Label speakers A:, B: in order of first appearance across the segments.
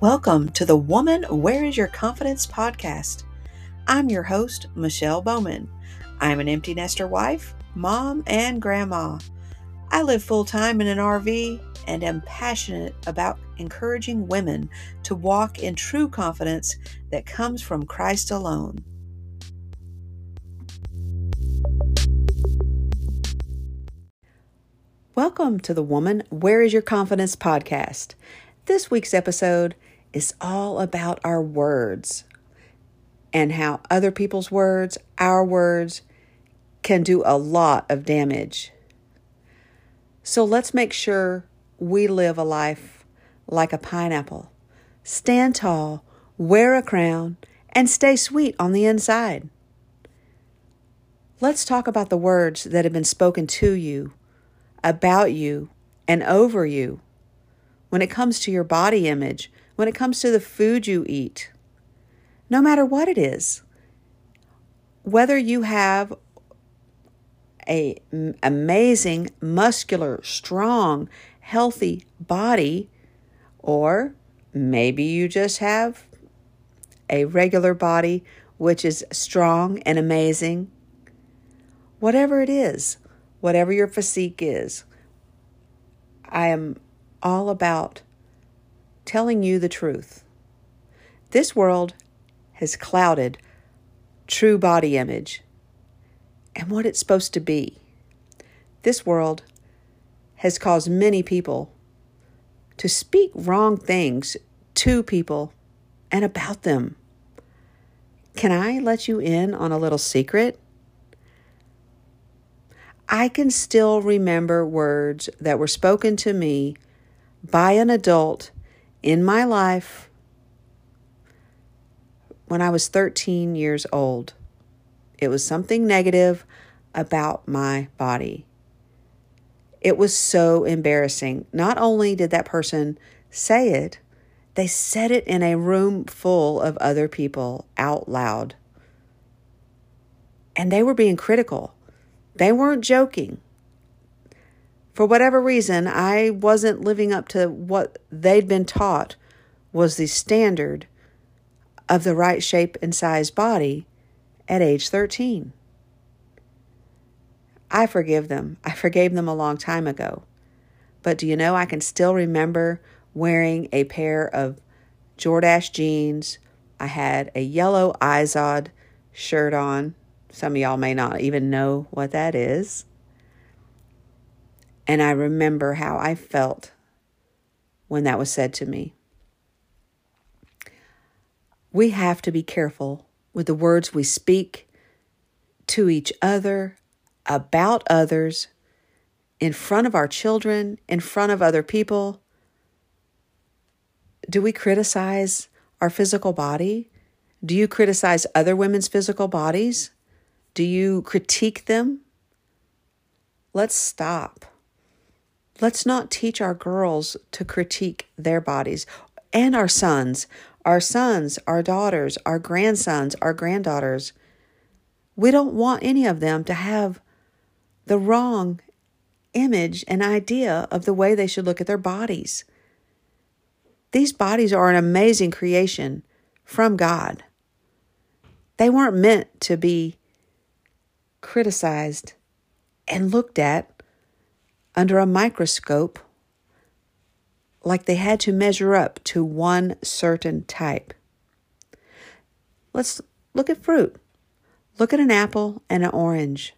A: Welcome to the Woman Where Is Your Confidence podcast. I'm your host, Michele Bowman. I'm an empty nester wife, mom, and grandma. I live full time in an RV and am passionate about encouraging women to walk in true confidence that comes from Christ alone. Welcome to the Woman Where Is Your Confidence podcast. This week's episode is all about our words and how other people's words, our words, can do a lot of damage. So let's make sure we live a life like a pineapple. Stand tall, wear a crown, and stay sweet on the inside. Let's talk about the words that have been spoken to you, about you, and over you when it comes to your body image, when it comes to the food you eat, no matter what it is. Whether you have a amazing, muscular, strong, healthy body, or maybe you just have a regular body which is strong and amazing. Whatever it is, whatever your physique is, I am all about telling you the truth. This world has clouded true body image and what it's supposed to be. This world has caused many people to speak wrong things to people and about them. Can I let you in on a little secret? I can still remember words that were spoken to me by an adult in my life when I was 13 years old. It was something negative about my body. It was so embarrassing. Not only did that person say it, they said it in a room full of other people out loud. And they were being critical. They weren't joking for whatever reason, I wasn't living up to what they'd been taught was the standard of the right shape and size body at age 13. I forgive them. I forgave them a long time ago. But do you know I can still remember wearing a pair of Jordache jeans. I had a yellow Izod shirt on. Some of y'all may not even know what that is. And I remember how I felt when that was said to me. We have to be careful with the words we speak to each other, about others, in front of our children, in front of other people. Do we criticize our physical body? Do you criticize other women's physical bodies? Do you critique them? Let's stop. Let's not teach our girls to critique their bodies and our sons, our sons, our daughters, our grandsons, our granddaughters. We don't want any of them to have the wrong image and idea of the way they should look at their bodies. These bodies are an amazing creation from God. They weren't meant to be criticized and looked at under a microscope like they had to measure up to one certain type. Let's look at fruit. Look at an apple and an orange.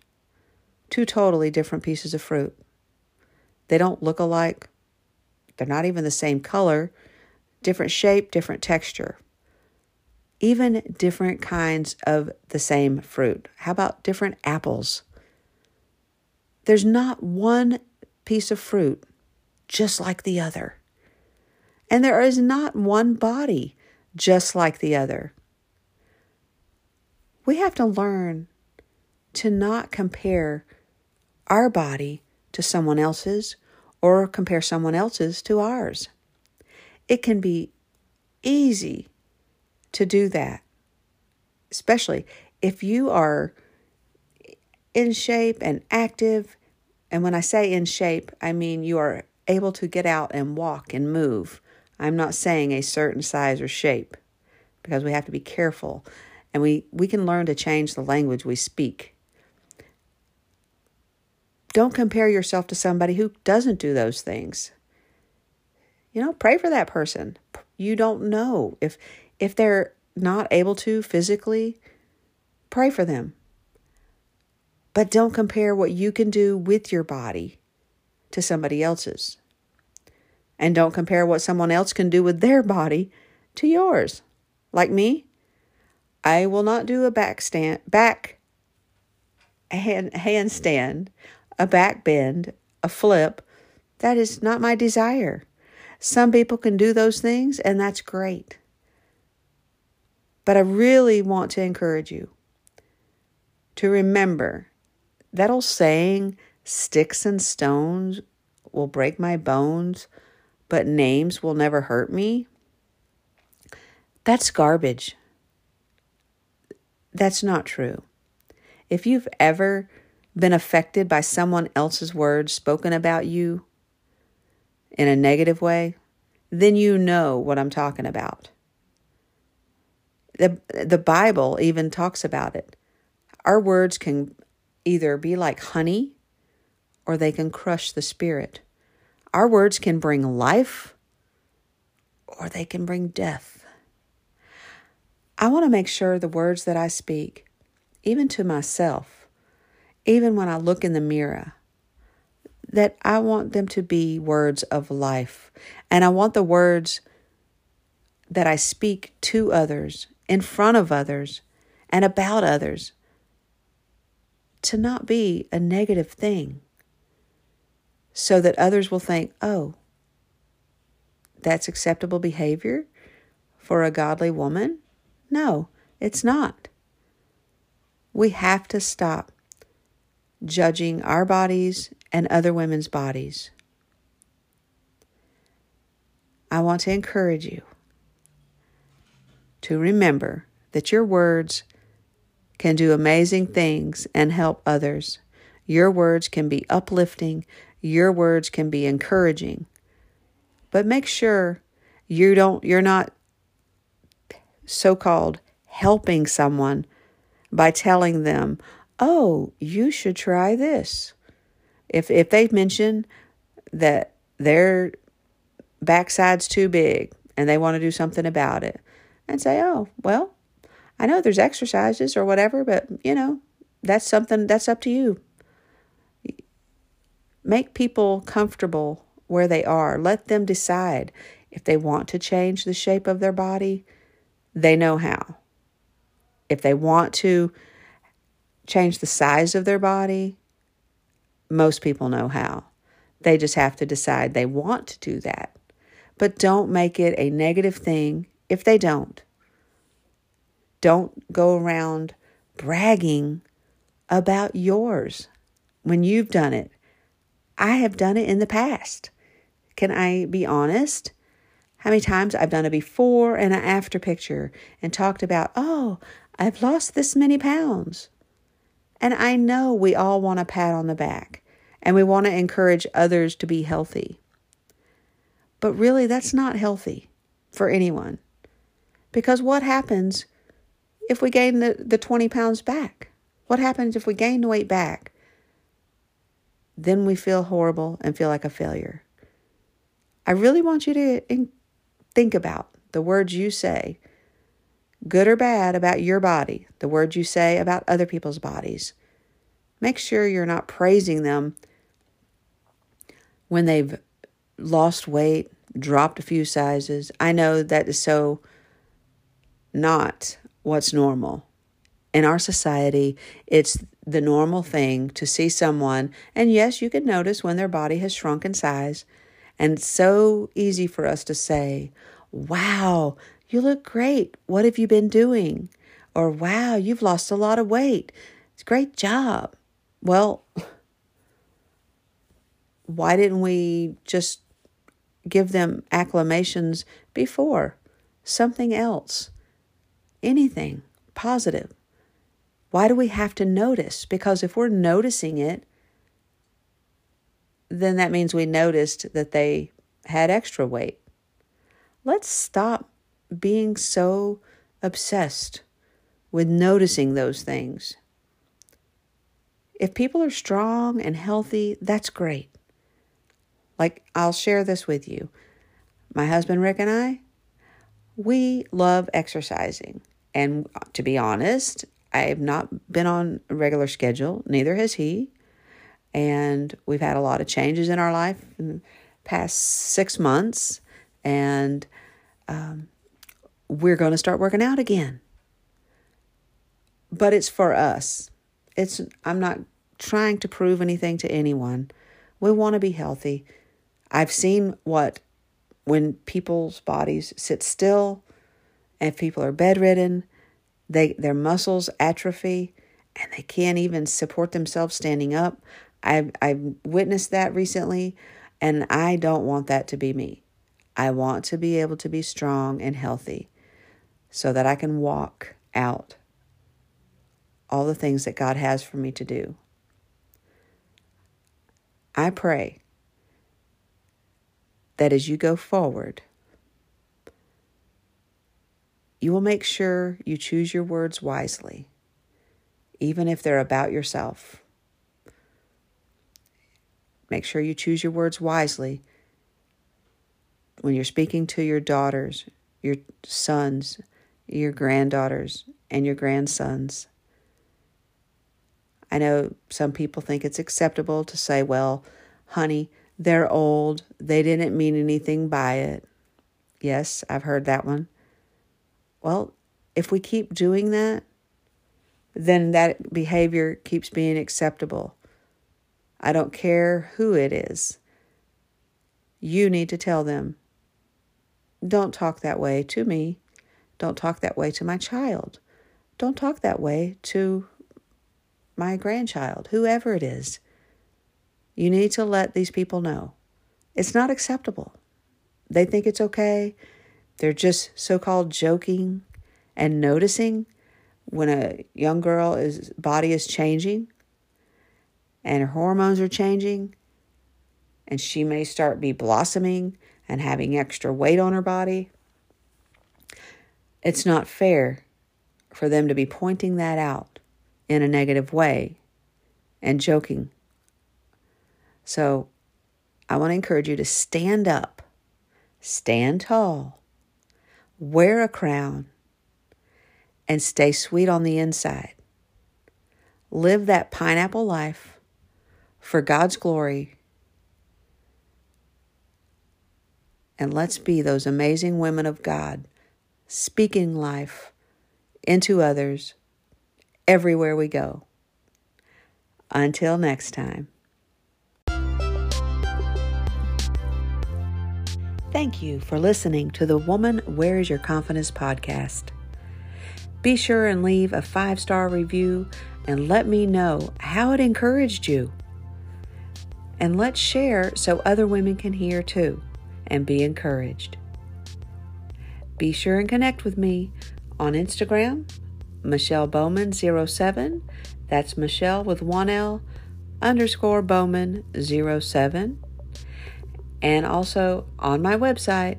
A: Two totally different pieces of fruit. They don't look alike. They're not even the same color, different shape, different texture. Even different kinds of the same fruit. How about different apples? There's not one piece of fruit just like the other. And there is not one body just like the other. We have to learn to not compare our body to someone else's or compare someone else's to ours. It can be easy to do that, especially if you are in shape and active and when I say in shape, I mean you are able to get out and walk and move. I'm not saying a certain size or shape because we have to be careful and we, we can learn to change the language we speak. Don't compare yourself to somebody who doesn't do those things. You know, pray for that person. You don't know if if they're not able to physically, pray for them. But don't compare what you can do with your body to somebody else's. And don't compare what someone else can do with their body to yours. Like me, I will not do a back stand, back hand, handstand, a back bend, a flip. That is not my desire. Some people can do those things, and that's great. But I really want to encourage you to remember that old saying, sticks and stones will break my bones, but names will never hurt me. That's garbage. That's not true. If you've ever been affected by someone else's words spoken about you in a negative way, then you know what I'm talking about. The, the Bible even talks about it. Our words can either be like honey or they can crush the spirit. Our words can bring life or they can bring death. I want to make sure the words that I speak, even to myself, even when I look in the mirror, that I want them to be words of life. And I want the words that I speak to others, in front of others, and about others to not be a negative thing so that others will think, oh, that's acceptable behavior for a godly woman? No, it's not. We have to stop judging our bodies and other women's bodies. I want to encourage you to remember that your words can do amazing things and help others. Your words can be uplifting, your words can be encouraging. But make sure you don't you're not so-called helping someone by telling them, "Oh, you should try this." If if they mention that their backside's too big and they want to do something about it, and say, "Oh, well, I know there's exercises or whatever, but you know, that's something that's up to you. Make people comfortable where they are. Let them decide if they want to change the shape of their body, they know how. If they want to change the size of their body, most people know how. They just have to decide they want to do that. But don't make it a negative thing if they don't. Don't go around bragging about yours when you've done it. I have done it in the past. Can I be honest? How many times I've done a before and an after picture and talked about, oh, I've lost this many pounds. And I know we all want a pat on the back and we want to encourage others to be healthy. But really, that's not healthy for anyone. Because what happens if we gain the, the 20 pounds back? What happens if we gain the weight back? Then we feel horrible and feel like a failure. I really want you to think about the words you say, good or bad, about your body, the words you say about other people's bodies. Make sure you're not praising them when they've lost weight, dropped a few sizes. I know that is so not what's normal. In our society, it's the normal thing to see someone, and yes, you can notice when their body has shrunk in size. And so easy for us to say, Wow, you look great. What have you been doing? Or, Wow, you've lost a lot of weight. It's great job. Well, why didn't we just give them acclamations before? Something else anything positive. Why do we have to notice? Because if we're noticing it, then that means we noticed that they had extra weight. let's stop being so obsessed with noticing those things. If people are strong and healthy, that's great. Like, I'll share this with you. My husband Rick and I, we love exercising. And to be honest, I have not been on a regular schedule, neither has he. And we've had a lot of changes in our life in the past six months. And um, we're going to start working out again. But it's for us. It's I'm not trying to prove anything to anyone. We want to be healthy. I've seen what when people's bodies sit still and people are bedridden, they their muscles atrophy and they can't even support themselves standing up. I've I've witnessed that recently and I don't want that to be me. I want to be able to be strong and healthy so that I can walk out all the things that God has for me to do. I pray that as you go forward, you will make sure you choose your words wisely, even if they're about yourself. Make sure you choose your words wisely when you're speaking to your daughters, your sons, your granddaughters, and your grandsons. I know some people think it's acceptable to say, well, honey, they're old. They didn't mean anything by it. Yes, I've heard that one. Well, if we keep doing that, then that behavior keeps being acceptable. I don't care who it is. You need to tell them, don't talk that way to me. Don't talk that way to my child. Don't talk that way to my grandchild, whoever it is. You need to let these people know it's not acceptable. They think it's okay. They're just so called joking and noticing when a young girl is body is changing and her hormones are changing and she may start be blossoming and having extra weight on her body. It's not fair for them to be pointing that out in a negative way and joking. So I want to encourage you to stand up, stand tall, wear a crown, and stay sweet on the inside. Live that pineapple life for God's glory. And let's be those amazing women of God speaking life into others everywhere we go. Until next time. Thank you for listening to the Woman Where is Your Confidence podcast. Be sure and leave a five star review and let me know how it encouraged you. And let's share so other women can hear too and be encouraged. Be sure and connect with me on Instagram, Michele Bowman 07. That's Michele with one L underscore Bowman 07. And also on my website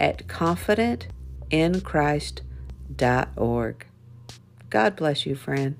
A: at confidentinchrist.org. God bless you, friend.